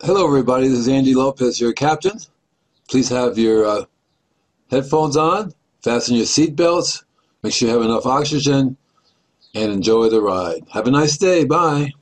Hello, everybody. This is Andy Lopez, your captain. Please have your uh, headphones on, fasten your seatbelts, make sure you have enough oxygen, and enjoy the ride. Have a nice day. Bye.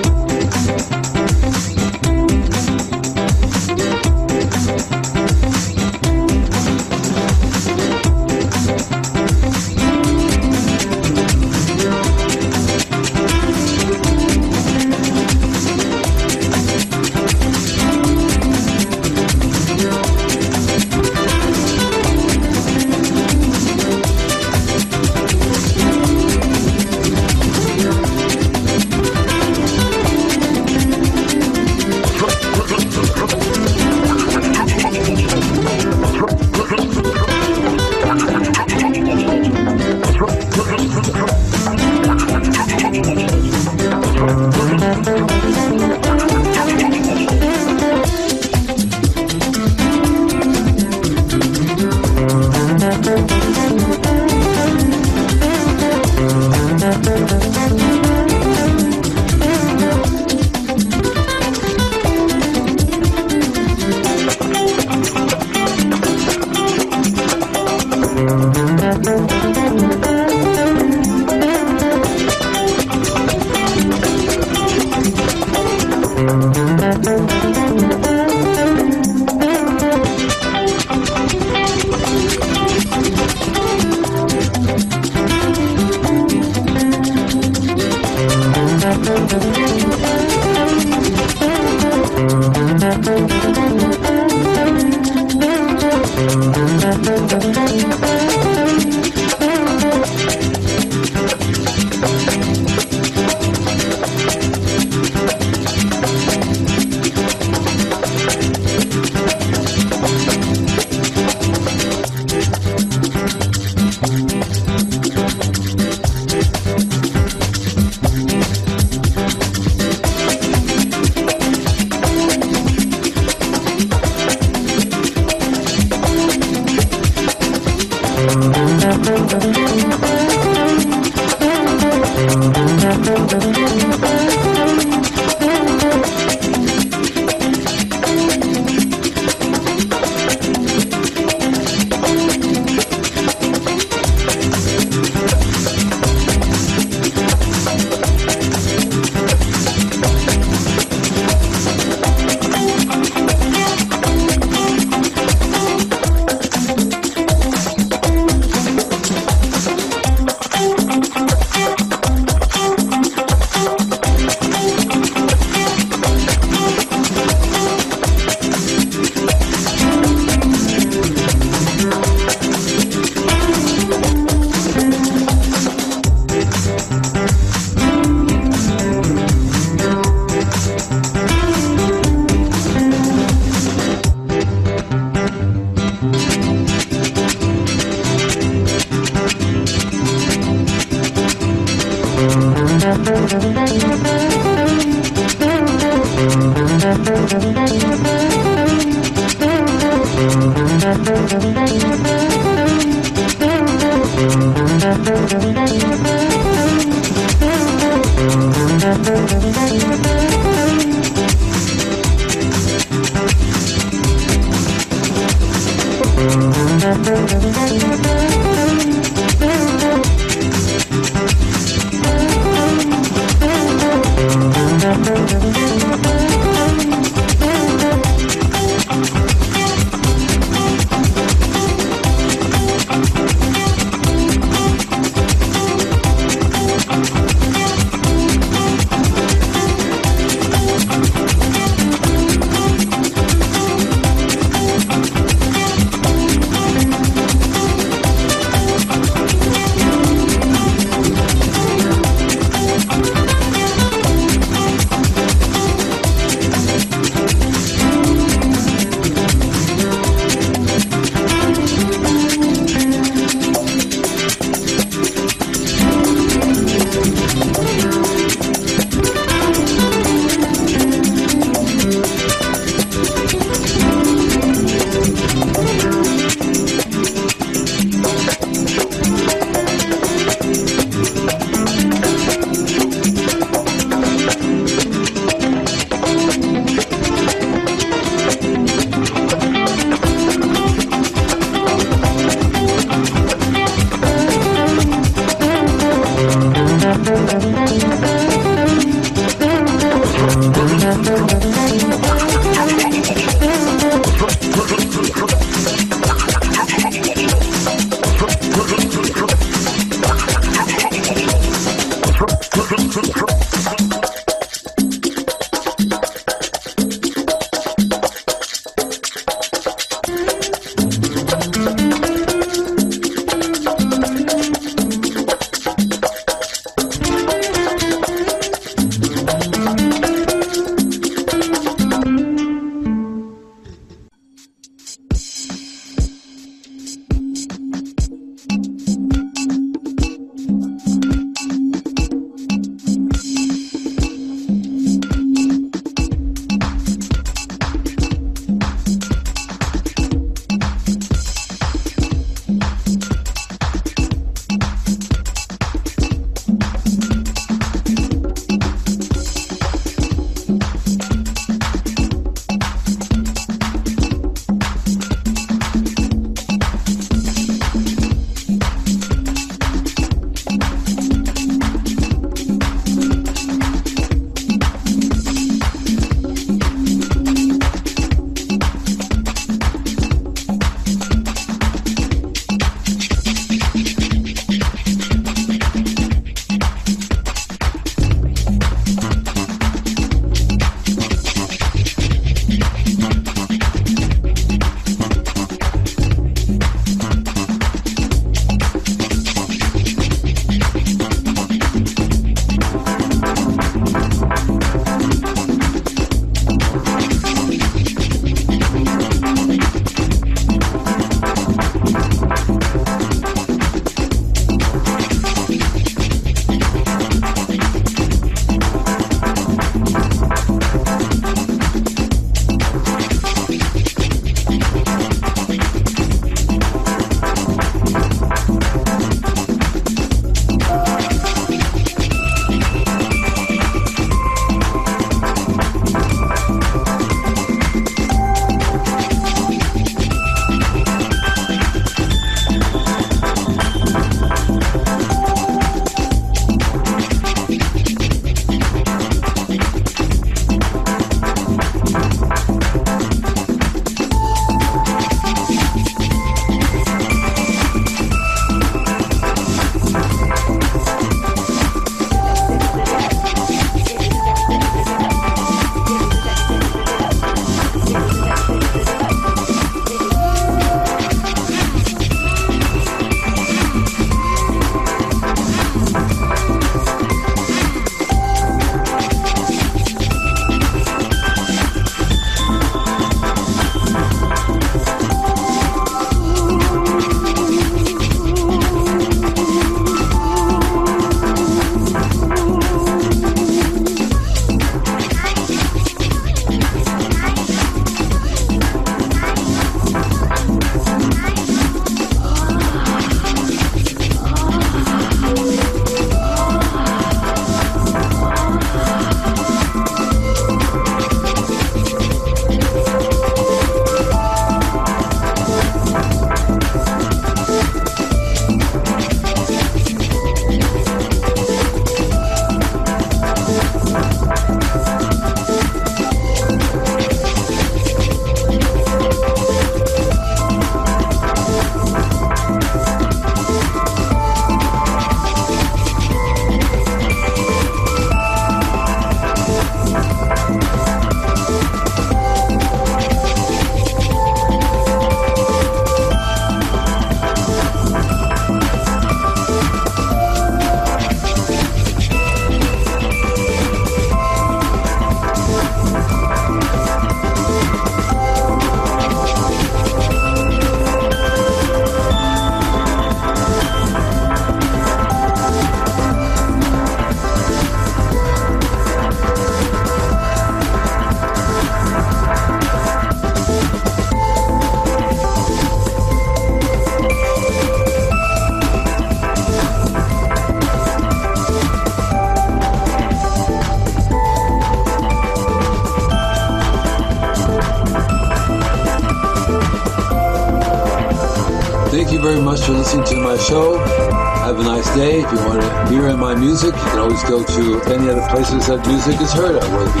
places that music is heard at, whether be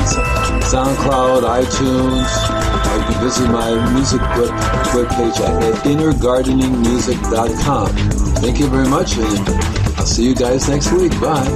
SoundCloud, iTunes. You can visit my music web, web page at innergardeningmusic.com. Thank you very much, and I'll see you guys next week. Bye.